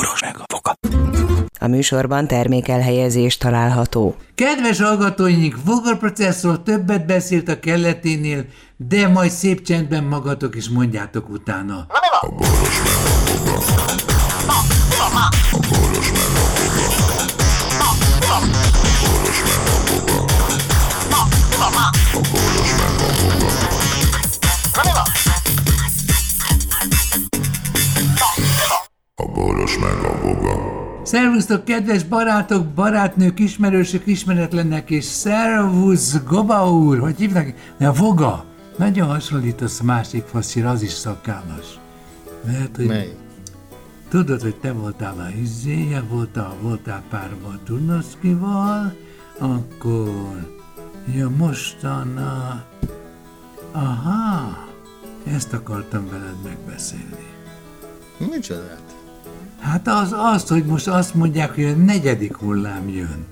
boros meg a foka. A műsorban termékelhelyezés található. Kedves hallgatóink, Vogel processzor többet beszélt a kelleténél, de majd szép csendben magatok is mondjátok utána. A Szervusztok, kedves barátok, barátnők, ismerősök, ismeretlenek, és szervusz, Goba úr, hogy hívnak? A Voga. Nagyon hasonlítasz a másik faszira, az is szakállas. Lehet, hogy Mely? tudod, hogy te voltál a izéje, voltál, voltál párban Turnoszkival, akkor... Ja, mostan a... Aha, ezt akartam veled megbeszélni. Micsodát? Hát az, azt, hogy most azt mondják, hogy a negyedik hullám jön.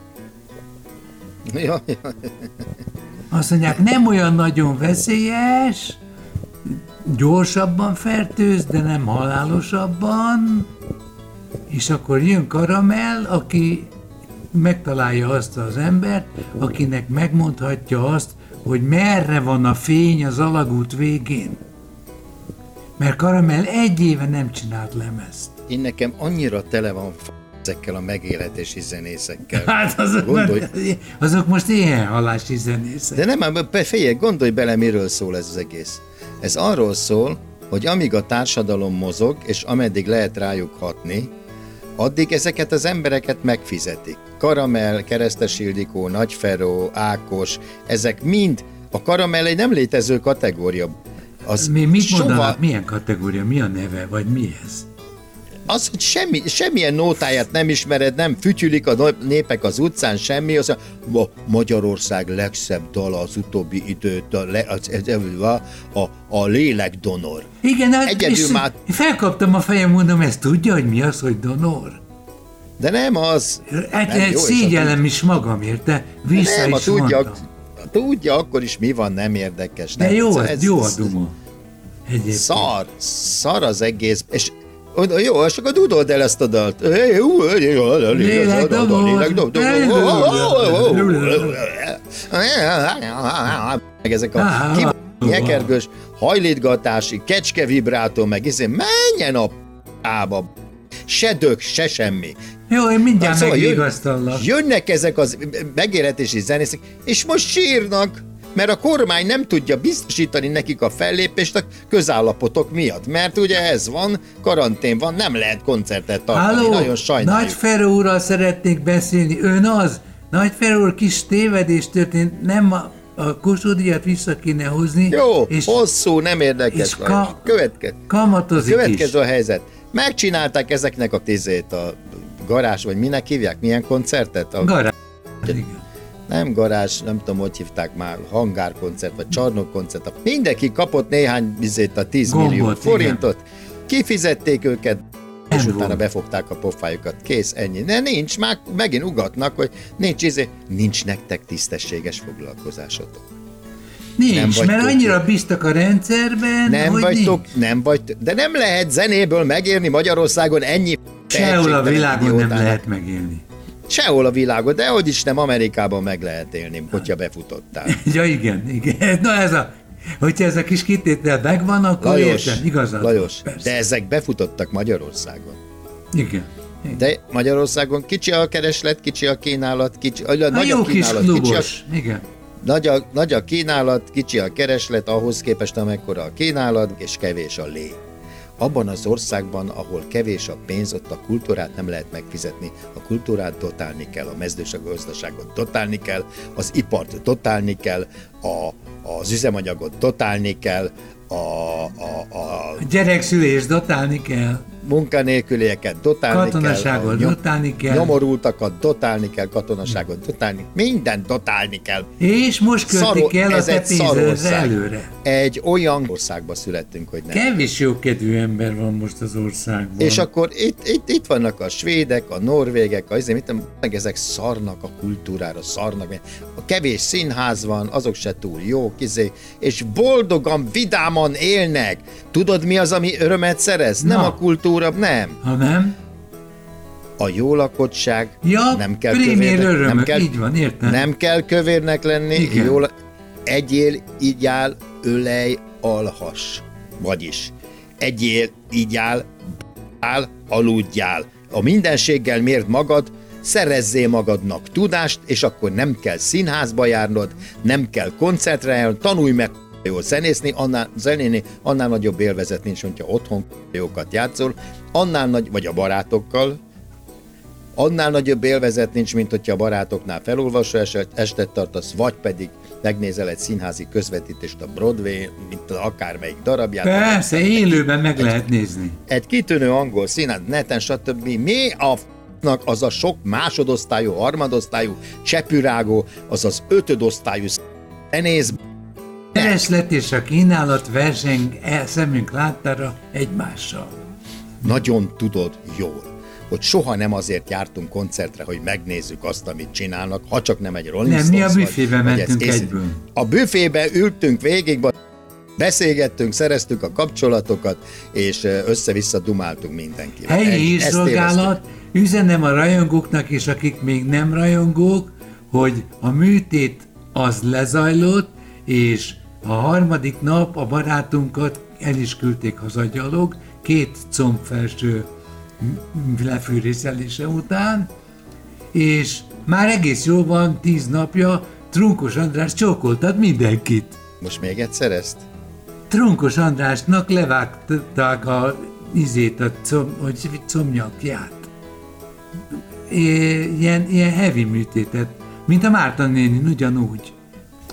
Ja, ja. Azt mondják, nem olyan nagyon veszélyes, gyorsabban fertőz, de nem halálosabban, és akkor jön Karamell, aki megtalálja azt az embert, akinek megmondhatja azt, hogy merre van a fény az alagút végén. Mert Karamell egy éve nem csinált lemezt. Én nekem annyira tele van ezekkel a megélhetési zenészekkel. Hát azok, Gondolj. azok most ilyen halási zenészek. De nem, ám, figyelj, gondolj bele, miről szól ez az egész. Ez arról szól, hogy amíg a társadalom mozog, és ameddig lehet rájuk hatni, addig ezeket az embereket megfizetik. Karamell, Keresztes Ildikó, Nagyferó, Ákos, ezek mind, a karamell egy nem létező kategória. Az Mi, mit soha- mondanak, milyen kategória, mi a neve, vagy mi ez? Az, hogy semmi, semmilyen nótáját nem ismered, nem fütyülik a népek az utcán, semmi, az a, ma Magyarország legszebb dala az utóbbi időt, a, a, a, a lélekdonor. Igen, hát, Egyedül már- felkaptam a fejem, mondom, ezt tudja, hogy mi az, hogy donor? De nem az. Hát nem, jó, szégyellem is magamért, de vissza Nem, is tudja, mondtam. tudja akkor is mi van, nem érdekes. De nem, jó, ez- ez, jó a duma. Egyébként. Szar, szar az egész, és jó, és akkor dudold el ezt a dalt. Meg ezek a nyekergős hajlítgatási, kecske vibrátó, meg izé, menjen a ába. Se dög, se semmi. Jó, én mindjárt Szóval jön-. Jönnek ezek az megélhetési zenészek, és most sírnak, mert a kormány nem tudja biztosítani nekik a fellépést a közállapotok miatt. Mert ugye ez van, karantén van, nem lehet koncertet tartani, Halló, nagyon sajnáljuk. Nagy Feró úrral szeretnék beszélni. Ön az? Nagy Feró úr kis tévedés történt, nem a, a Kossuth-díjat vissza kéne hozni. Jó, és hosszú, nem érdekes. és ka- Követke, kamatozik következő is. a helyzet. Megcsinálták ezeknek a tizét, a garázs, vagy minek hívják, milyen koncertet? A, Gará. Igen. Nem garázs, nem tudom, hogy hívták már, hangárkoncert, vagy csarnokkoncert. Mindenki kapott néhány bizét a 10 Gombot, millió igen. forintot, kifizették őket, és Nem utána befogták a pofájukat. Kész, ennyi. De nincs, már megint ugatnak, hogy nincs izé, nincs nektek tisztességes foglalkozásotok. Nincs, Nem mert vagytok annyira bíztak a rendszerben, Nem hogy vagytok, nincs. nem vagy, de nem lehet zenéből megérni Magyarországon ennyi Sehol a világon nem lehet megélni. Sehol a világon, de hogy is nem Amerikában meg lehet élni, hogyha befutottál. Ja, igen, igen. Na ez a, hogyha ez a kis kitétel megvan, akkor Lajos, értem, igazad. Lajos, persze. de ezek befutottak Magyarországon. Igen. igen. De Magyarországon kicsi a kereslet, kicsi a kínálat, kicsi, a, A nagy jó a kis kínálat, kicsi a. Igen. nagy, a, nagy a kínálat, kicsi a kereslet, ahhoz képest amekkora a kínálat, és kevés a lé. Abban az országban, ahol kevés a pénz, ott a kultúrát nem lehet megfizetni. A kultúrát dotálni kell, a mezőség gazdaságot dotálni kell, az ipart dotálni kell, a, az üzemanyagot dotálni kell, a, a, a A gyerekszülés dotálni kell, munkanélkülieket dotálni Katonaságot kell, dotálni kell. nyomorultakat dotálni kell, katonaságot dotálni, mindent dotálni kell. és most költik Szaró- el a te egy pénzedre előre. Egy olyan országba születtünk, hogy nem. Kevés jókedvű ember van most az országban. És akkor itt, itt, itt vannak a svédek, a norvégek, a, izé, mit meg ezek szarnak a kultúrára, szarnak. A kevés színház van, azok se túl jók, izé, és boldogan, vidáman élnek. Tudod, mi az, ami örömet szerez? Nem Na. a kultúra, nem. Ha nem, a jó lakottság, Ja, nem kell kövérnek, nem örömök, kell, így van, értem. nem kell kövérnek lenni, Igen. jól, egyél, igyál, ölej, alhas. Vagyis, egyél, igyál, áll, aludjál. A mindenséggel mért magad, szerezzél magadnak tudást, és akkor nem kell színházba járnod, nem kell koncertre járnod, tanulj meg jól zenészni, annál, zenéni, annál nagyobb élvezet nincs, hogyha otthon jókat játszol, annál nagy, vagy a barátokkal, annál nagyobb élvezet nincs, mint hogyha a barátoknál felolvasó eset- estet tartasz, vagy pedig megnézel egy színházi közvetítést a Broadway, mint akármelyik darabját. Persze, élőben meg lehet nézni. Egy kitűnő angol színház, neten, stb. Mi a f***nak az a sok másodosztályú, harmadosztályú, csepürágó, az az ötödosztályú zenész, Kereslet és a kínálat verseng el szemünk láttára egymással. nagyon tudod jól, hogy soha nem azért jártunk koncertre, hogy megnézzük azt, amit csinálnak, ha csak nem egy Rolling Nem, mi a Stones büfébe mentünk ez- egyből. A büfébe ültünk végig, beszélgettünk, szereztük a kapcsolatokat, és össze-vissza dumáltunk mindenkivel. Helyi hírszolgálat, üzenem a rajongóknak is, akik még nem rajongók, hogy a műtét az lezajlott, és a harmadik nap a barátunkat el is küldték hazagyalog, két combfelső m- lefűrészelése után, és már egész jó van, tíz napja, Trunkos András csókoltat mindenkit. Most még egyszer ezt? Trunkos Andrásnak levágták a izét, a com, hogy comnyakját. É, ilyen, ilyen heavy műtétet, mint a Márta néni, ugyanúgy.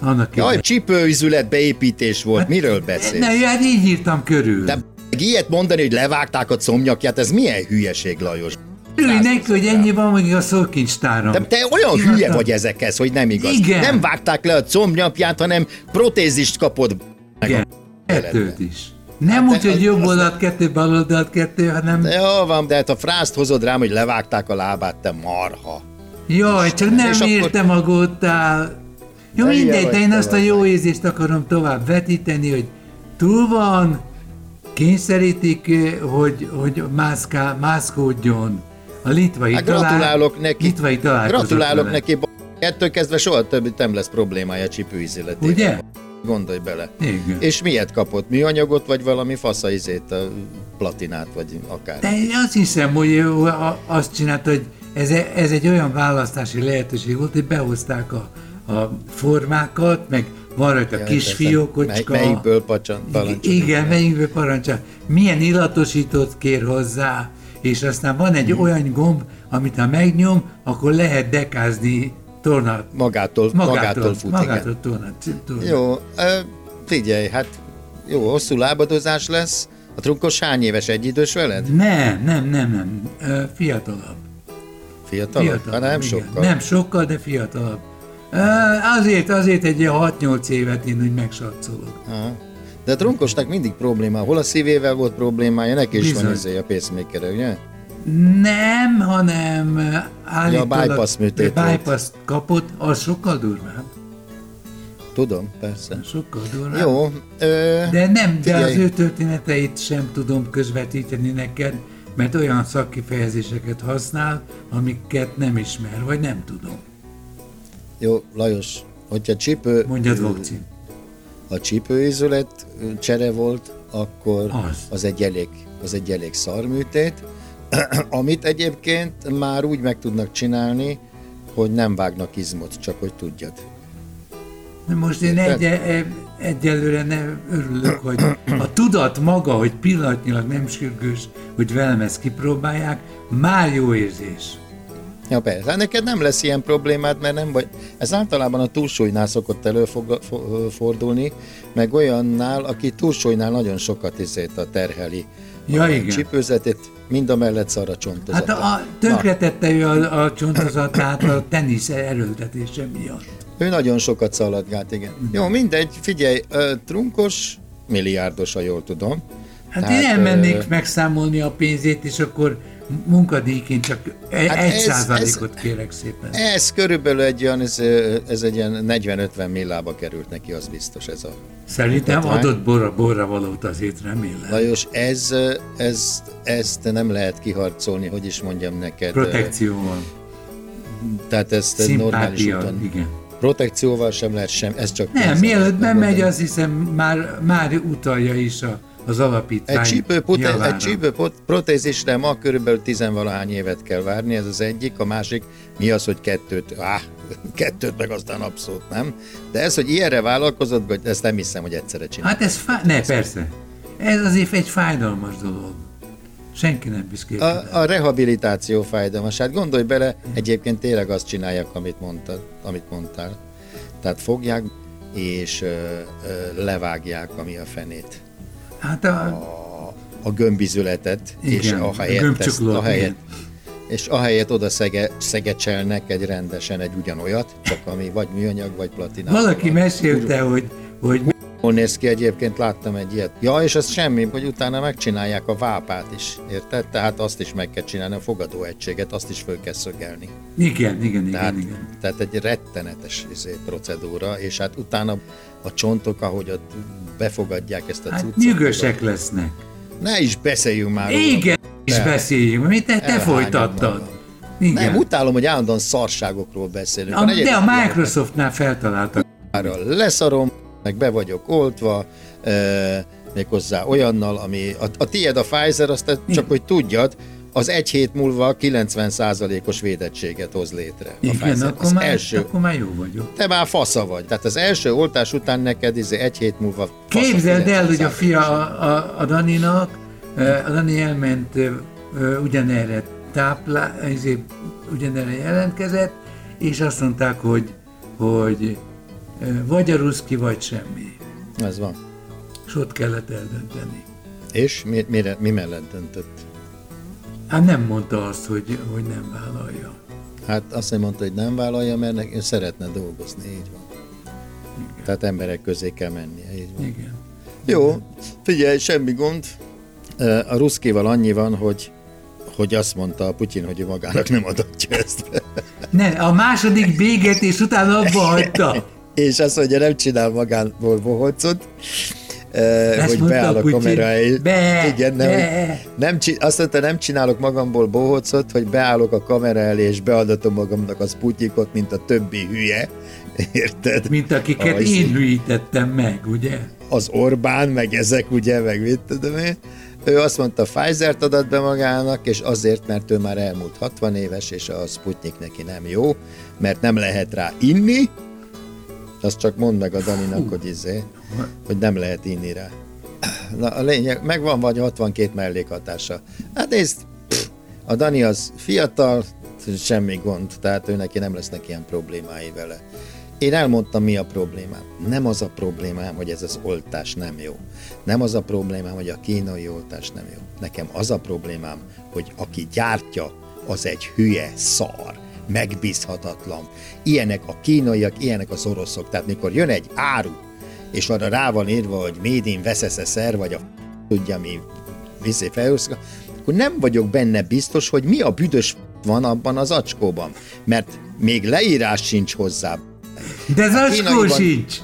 Annak Jaj, csípőüzület beépítés volt, miről beszélsz? Ne, hát így írtam körül. De ilyet mondani, hogy levágták a comnyakját, ez milyen hülyeség, Lajos? Örülj neki, hogy ennyi van még a szókincstáram. De te olyan Írtam. hülye vagy ezekhez, hogy nem igaz. Igen. Nem vágták le a combnyapját, hanem protézist kapod. meg Igen, kettőt is. Nem Hát úgy, hogy jobb oldalt kettő, bal oldalt kettő, hanem De jó van, de hát a frászt hozod rám, hogy levágták a lábát, te marha. Jaj, csak nem És akkor- értem a. Jó, mindegy, de én azt a jó érzést akarom tovább vetíteni, hogy túl van, kényszerítik, eh, hogy, hogy mászká, mászkódjon. A litvai Hát talál- gratulálok neki. Litvai Gratulálok vele. neki. Ettől kezdve soha többet nem lesz problémája csipőízületében. Ugye? Gondolj bele. Igen. És miért kapott? Műanyagot, vagy valami faszaizét, a platinát, vagy akár? De én azt hiszem, hogy azt csinálta, hogy ez, e- ez egy olyan választási lehetőség volt, hogy behozták a, a formákat, meg van rajta Jaj, kis persze. fiókocska. Mely, melyikből parancsol? Igen, melyikből parancsol. Milyen illatosítót kér hozzá, és aztán van egy olyan gomb, amit ha megnyom, akkor lehet dekázni tornát. Magától, magától, magától fut, magától igen. tornát. tornát. Jó, figyelj, hát jó, hosszú lábadozás lesz. A trunkos hány éves, egy idős veled? Nem, nem, nem, nem. Fiatalabb. Fiatalabb? Fiatalabb, Ha nem igen. sokkal. Nem sokkal, de fiatalabb. Azért, azért egy ilyen 6-8 évet én úgy megsatszolok. Aha. De a trunkosnak mindig probléma. Hol a szívével volt problémája, neki is van Bizony. izé a pacemaker ugye? Nem, hanem állítólag... bypass műtét bypass kapott, az sokkal durvább. Tudom, persze. Sokkal durvább. Jó, ö, De nem, de az figyelj. ő történeteit sem tudom közvetíteni neked, mert olyan szakkifejezéseket használ, amiket nem ismer, vagy nem tudom. Jó, Lajos, hogyha csípő, Mondjad, Vokci. a csípőizület csere volt, akkor Az. az egy elég, az egy elég szarműtét, amit egyébként már úgy meg tudnak csinálni, hogy nem vágnak izmot, csak hogy tudjad. De most én egy, egy, egyelőre nem örülök, hogy a tudat maga, hogy pillanatnyilag nem sürgős, hogy velem ezt kipróbálják, már jó érzés. Ja persze, hát neked nem lesz ilyen problémád, mert nem vagy, ez általában a túlsúlynál szokott előfordulni, meg olyannál, aki túlsúlynál nagyon sokat izét a terheli Ja, a igen. csipőzetét, mind a mellett szar a csontozata. Hát a, tönkretette ő a, a csontozatát a tenisz erőltetése miatt. Ő nagyon sokat szaladgált, igen. Jó, mindegy, figyelj, ö, trunkos, milliárdos, ha jól tudom. Hát Tehát, én ö, elmennék megszámolni a pénzét, és akkor munkadíjként csak Hát egy ez- százalékot kérek szépen. Ez körülbelül egy olyan, ez, ez egy ilyen 40-50 millába került neki, az biztos ez a Szerintem mutatvány. adott borra, borra valót azért remélem. Lajos, ez, ez, ezt nem lehet kiharcolni, hogy is mondjam neked. Protekcióval, Tehát ezt normális szimpátia, úton. igen. Protekcióval sem lehet sem, ez csak Nem, mielőtt bemegy, azt hiszem már, már utalja is a, az alapítvány Egy csípő, prote- javára. egy csípő pot- protézisre ma körülbelül tizenvalahány évet kell várni, ez az egyik, a másik mi az, hogy kettőt, áh, kettőt meg aztán abszolút nem. De ez, hogy ilyenre vállalkozott, hogy ezt nem hiszem, hogy egyszerre csinál. Hát ez fá... Ne, persze. Ez azért egy fájdalmas dolog. Senki nem büszkék. A, a rehabilitáció fájdalmas. Hát gondolj bele, egyébként tényleg azt csinálják, amit, mondtad, amit mondtál. Tehát fogják és ö, ö, levágják, ami a fenét. Hát a, A gömbizületet, Igen, és a ahelyett, ezt, gömbcsuklót, ahelyett, és ahelyett oda szege, szegecselnek egy rendesen egy ugyanolyat, csak ami vagy műanyag, vagy platinát. valaki mesélte, hogy, hogy Hol néz ki egyébként, láttam egy ilyet. Ja, és az semmi, hogy utána megcsinálják a vápát is, érted? Tehát azt is meg kell csinálni, a fogadóegységet, azt is föl kell szögelni. igen, igen, Tehát, igen, igen. tehát egy rettenetes izé, procedúra, és hát utána a csontok, ahogy ott befogadják ezt a Hát cuccot. nyűgösek lesznek. Ne is beszéljünk már róla. Igen, is Ne. beszéljünk, mit te, te folytattad. magam. Igen. Nem, utálom, hogy állandóan szarságokról beszélünk. a, de a Microsoftnál feltaláltak. leszarom, meg be vagyok oltva, e, méghozzá olyannal, ami a, a tied a Pfizer, azt te csak hogy tudjad, az egy hét múlva 90%-os védettséget hoz létre. a Igen, Pfizer. akkor az már, első, akkor már jó vagyok. te már fasza vagy. Tehát az első oltás után neked izé egy hét múlva fasza Képzeld el, hogy a 90%-os. fia a, a, a Daninak, a Dani elment ugyanerre táplá, ezért ugyanerre jelentkezett, és azt mondták, hogy, hogy vagy a ruszki, vagy semmi. Ez van. És ott kellett eldönteni. És mi, mire, mi mellett döntött? Hát nem mondta azt, hogy, hogy nem vállalja. Hát azt nem mondta, hogy nem vállalja, mert neki szeretne dolgozni, így van. Tehát emberek közé kell mennie, így van. Igen. Jó, figyelj, semmi gond. Ö, A ruszkival annyi van, hogy hogy azt mondta a Putyin, hogy ő magának nem adatja ezt. Ne, a második bégetés után abba hagyta. És azt mondja, nem csinál magából bohócot, ö, hogy mondta beáll a a kamera elé. Be, Igen, nem, be. hogy nem, azt mondta, nem csinálok magamból bohócot, hogy beállok a kamera elé, és beadatom magamnak az Putyikot, mint a többi hülye. Érted? Mint akiket Az- én hülyítettem meg, ugye? az Orbán, meg ezek ugye, meg mit tudom én. Ő azt mondta, Pfizer-t adat be magának, és azért, mert ő már elmúlt 60 éves, és a Sputnik neki nem jó, mert nem lehet rá inni, azt csak mondd meg a Daninak, hogy izé, hogy nem lehet inni rá. Na, a lényeg, megvan vagy 62 mellékhatása. Hát nézd, a Dani az fiatal, semmi gond, tehát ő neki nem lesznek ilyen problémái vele. Én elmondtam, mi a problémám. Nem az a problémám, hogy ez az oltás nem jó. Nem az a problémám, hogy a kínai oltás nem jó. Nekem az a problémám, hogy aki gyártja, az egy hülye szar, megbízhatatlan. Ilyenek a kínaiak, ilyenek az oroszok. Tehát mikor jön egy áru, és arra rá van írva, hogy Made in Veszeszeszer, vagy a tudja mi viszi felhúzka, akkor nem vagyok benne biztos, hogy mi a büdös van abban az acskóban. Mert még leírás sincs hozzá. De az acskó sincs.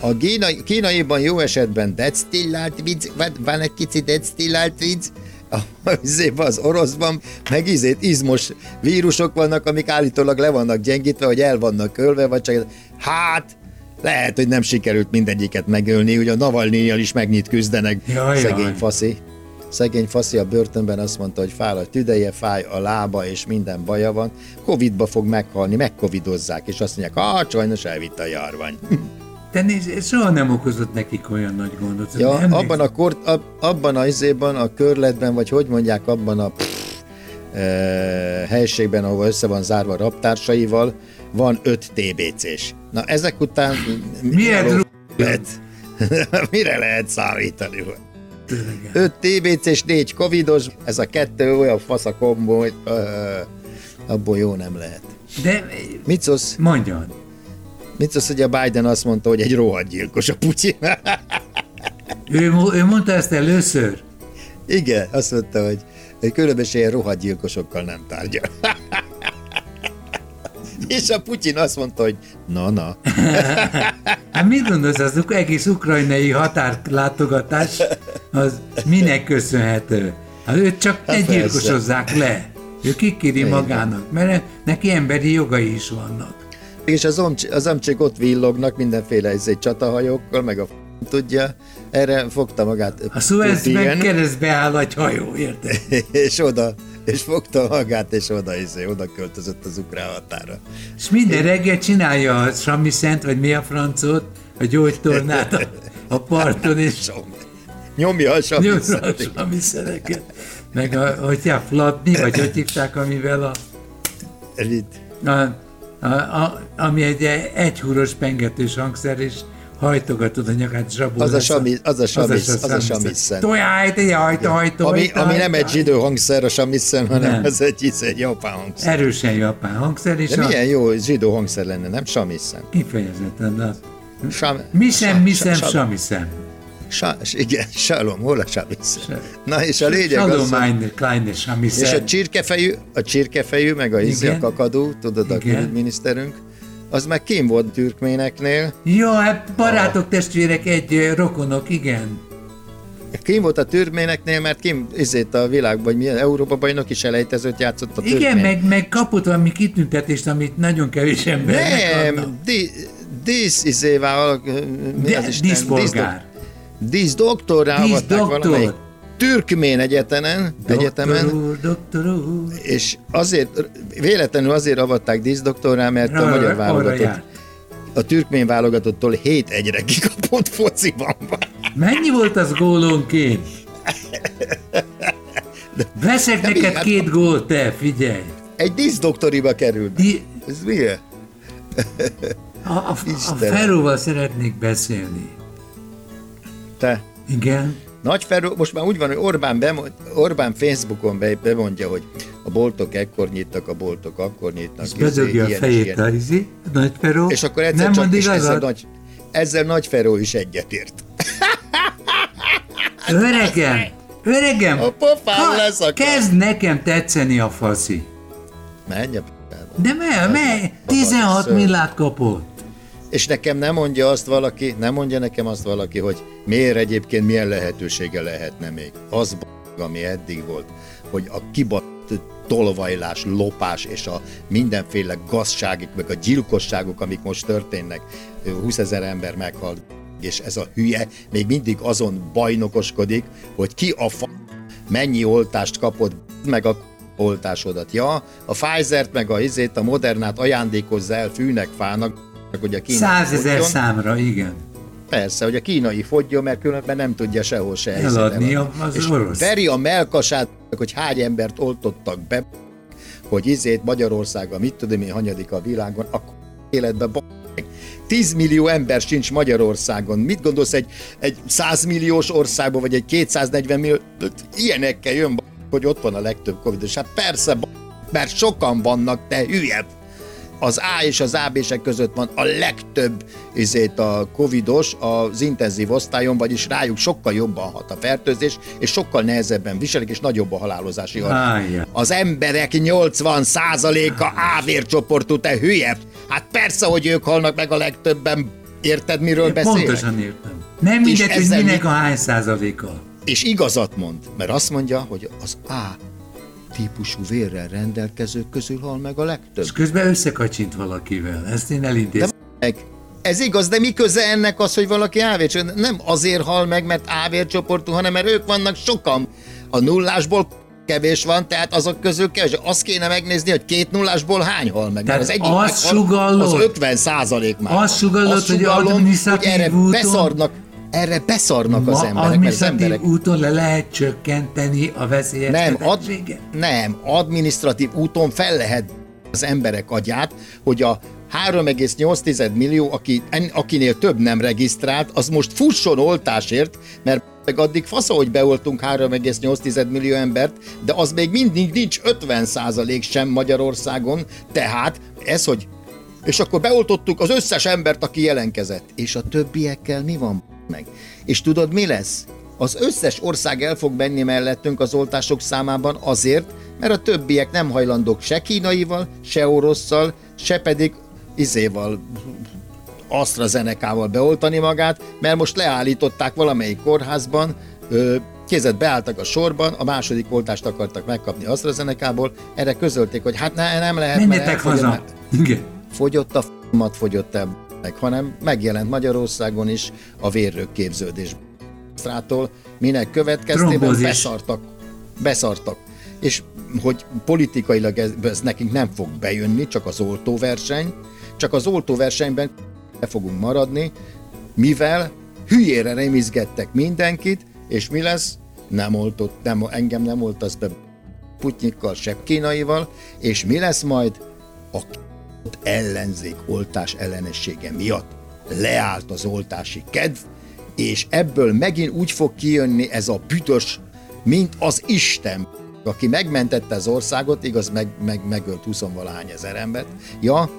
A kínai, kínaiban jó esetben destillált víz, van, van egy kicsi destillált víz, az oroszban meg izét izmos vírusok vannak, amik állítólag le vannak gyengítve, vagy el vannak ölve, vagy csak hát lehet, hogy nem sikerült mindegyiket megölni, ugye a Navalnyjal is megnyit küzdenek, Jaj, szegény jaj. faszi. Szegény faszi a börtönben azt mondta, hogy fáj a tüdeje, fáj a lába, és minden baja van. Covidba fog meghalni, megcovidozzák, és azt mondják, ah, sajnos elvitte a járvány. De nézd, soha nem okozott nekik olyan nagy gondot. Ja, abban a, kort, ab, abban a izében, a körletben, vagy hogy mondják, abban a pff, e, helységben, ahol össze van zárva a raptársaival, van öt TBC-s. Na ezek után... Való- rú- lehet, Mire lehet számítani? Öt TBC-s, négy covidos, ez a kettő olyan fasz a kombó, hogy ö, abból jó nem lehet. De Mit szólsz, mondjad. Mit szólsz, hogy a Biden azt mondta, hogy egy rohadt gyilkos a Putyin? Ő, ő mondta ezt először. Igen, azt mondta, hogy, hogy különböző ilyen rohadgyilkosokkal nem tárgyal. És a Putyin azt mondta, hogy na-na. Hát mit gondolsz, az egész ukrajnai határlátogatás, az minek köszönhető? Hát őt csak Hát ne gyilkosozzák le. Ő kikéri magának, mert neki emberi jogai is vannak. És az, omcs, az amcsék ott villognak mindenféle izé, csatahajókkal, meg a tudja, erre fogta magát A Suezben keresztbe áll egy hajó, érted? és oda, és fogta magát, és oda, izé, oda költözött az ukrán határa. És minden reggel csinálja a Sami Szent, vagy mi a francot, a gyógytornát a, a parton, és Nyomja a nyomja a. Sami Szeneket. Meg a, hogy ja, flatni, vagy hogy hívták, amivel a, a, a, a, ami egy egyhúros pengetős hangszer, és hajtogatod a nyakát zsabó. Az a lesz sami- az a sami- az a hajta, hajta, Ami, hajta, ami nem egy zsidó hangszer a samiszen, hanem Nem. ez egy, izé, egy japán hangszer. Erősen japán hangszer, és De a, milyen jó zsidó hangszer lenne, nem samiszen. kifejezetten az. Sam, Mi sem, mi sem, sa- sami sem. Sa- igen, salom, hol a samiszen? Se- Na és a lényeg az, hogy- Salom, kleine sami És a csirkefejű, a csirkefejű, meg a izé, a Igen. kakadú, tudod, a Igen. külügyminiszterünk, az meg kim volt türkméneknél, Jó, hát barátok, testvérek, egy rokonok, igen. kim volt a türkméneknél, mert kim izét a világban, vagy milyen Európa bajnok is elejtezőt játszott a Igen, türkmén. meg, meg kapott valami kitüntetést, amit nagyon kevés adnak. Nem, di, dísz izével, mi De- az Isten? díszpolgár. Dísz doktorrá Dísz avatták doktor. valamelyik türkmén egyetemen, Doktor úr, doktor úr. és azért, véletlenül azért avatták díszdoktorrá, mert a magyar válogatott a türkmén válogatottól 7 egyre kikapott fociban van. Mennyi volt az gólonként? Veszek De mi? neked Hát- két gólt, te, figyelj. Egy díszdoktoriba került. Di, Ez milyen? a, a, a. Feróval szeretnék beszélni. Te. Igen? Nagy Feró, most már úgy van, hogy Orbán, bemond, Orbán Facebookon be, bemondja, hogy a boltok ekkor nyitnak, a boltok akkor nyitnak. És bedögja a fejét a izi, nagy Feró. És akkor egyszer nem csak, és ezzel nagy, ezzel Nagy Feró is egyetért. Öregem, öregem, A pofám leszakad. kezd nekem tetszeni a faszi. Menj a. De me, me, 16 szörny. millát kapott. És nekem nem mondja azt valaki, nem mondja nekem azt valaki, hogy miért egyébként milyen lehetősége lehetne még. Az b- ami eddig volt, hogy a kibat tolvajlás, lopás és a mindenféle gazságok, meg a gyilkosságok, amik most történnek, 20 ezer ember meghalt, és ez a hülye még mindig azon bajnokoskodik, hogy ki a fa mennyi oltást kapott, meg a oltásodat. Ja, a Pfizer-t meg a izét, a Modernát ajándékozza el fűnek, fának, hogy a kínai Százezer számra, igen. Persze, hogy a kínai fogjon, mert különben nem tudja sehol se Eladni eladni. az És orosz. veri a melkasát, hogy hány embert oltottak be, hogy izét Magyarországa, mit tudom én, hanyadik a világon, akkor életben b- meg. 10 millió ember sincs Magyarországon. Mit gondolsz egy, egy 100 milliós országban, vagy egy 240 millió, ilyenekkel jön, b- hogy ott van a legtöbb Covid, és hát persze, b- mert sokan vannak, te hülye az A és az AB-sek között van a legtöbb izét a covidos az intenzív osztályon, vagyis rájuk sokkal jobban hat a fertőzés, és sokkal nehezebben viselik, és nagyobb a halálozási arány. Az emberek 80%-a A vércsoportú, te hülye! Hát persze, hogy ők halnak meg a legtöbben. Érted, miről beszélek? Pontosan értem. Nem mindegy, hogy minek mi- a hány százaléka. És igazat mond, mert azt mondja, hogy az A típusú vérrel rendelkezők közül hal meg a legtöbb. És közben összekacsint valakivel. Ezt én elintéztem. meg. Ez igaz, de mi köze ennek az, hogy valaki ávércsoportú? Nem azért hal meg, mert ávércsoportú, hanem mert ők vannak sokan. A nullásból kevés van, tehát azok közül kevés. Azt kéne megnézni, hogy két nullásból hány hal meg. Tehát az egyik azt sugallod- az 50 százalék már. Azt sugallod, hogy sugallom, adminisztratív hogy erre beszarnak, erre beszarnak az Ma emberek, mert az emberek úton le lehet csökkenteni a nem, ad, veszélyeztetettséget? nem, adminisztratív úton fel lehet az emberek agyát, hogy a 3,8 millió, aki, en, akinél több nem regisztrált, az most fusson oltásért, mert meg addig fasz, hogy beoltunk 3,8 millió embert, de az még mindig nincs 50% sem Magyarországon, tehát ez, hogy és akkor beoltottuk az összes embert, aki jelenkezett. És a többiekkel mi van meg? És tudod, mi lesz? az összes ország el fog menni mellettünk az oltások számában azért, mert a többiek nem hajlandók se kínaival, se orosszal, se pedig izéval, AstraZeneca-val beoltani magát, mert most leállították valamelyik kórházban, kézet beálltak a sorban, a második oltást akartak megkapni AstraZeneca-ból, erre közölték, hogy hát ne, nem lehet, Menjetek haza! Igen. Fogyott a f***mat, fogyott el meg, hanem megjelent Magyarországon is a vérrög képződés Strától, minek következtében Trombozis. beszartak, beszartak. És hogy politikailag ez, ez nekünk nem fog bejönni, csak az oltóverseny, csak az oltóversenyben le fogunk maradni, mivel hülyére remizgettek mindenkit, és mi lesz? Nem oltott, nem, engem nem oltasz be Putnyikkal, se kínaival, és mi lesz majd? A ellenzék oltás ellenessége miatt leállt az oltási kedv, és ebből megint úgy fog kijönni ez a büdös, mint az Isten, aki megmentette az országot, igaz, meg, meg, megölt 20 valahány ezer embert. Ja,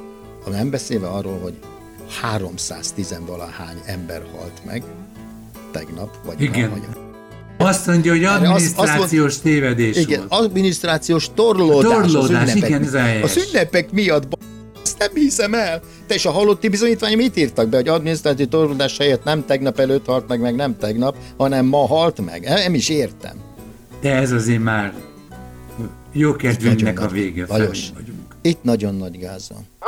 nem beszélve arról, hogy 310 valahány ember halt meg tegnap, vagy Igen. Vagy, Azt mondja, hogy azt- azt adminisztrációs mond- tévedés igen, volt. adminisztrációs torlódás, Torlódás, az ünnepek, igen, a helyes. az ünnepek miatt, ezt nem hiszem el. Te és a halotti bizonyítvány mit írtak be, hogy adminisztrációs torlódás helyett nem tegnap előtt halt meg, meg nem tegnap, hanem ma halt meg? Nem is értem. De ez azért már jó kedvünknek a vége. Lajos. felé vagyunk. Itt nagyon nagy gáz van. A